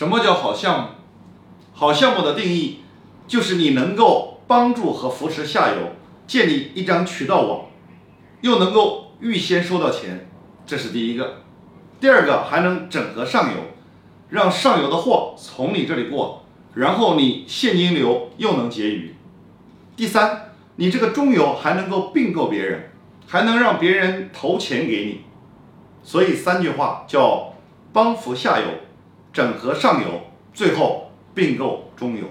什么叫好项目？好项目的定义就是你能够帮助和扶持下游建立一张渠道网，又能够预先收到钱，这是第一个。第二个还能整合上游，让上游的货从你这里过，然后你现金流又能结余。第三，你这个中游还能够并购别人，还能让别人投钱给你。所以三句话叫帮扶下游。整合上游，最后并购中游。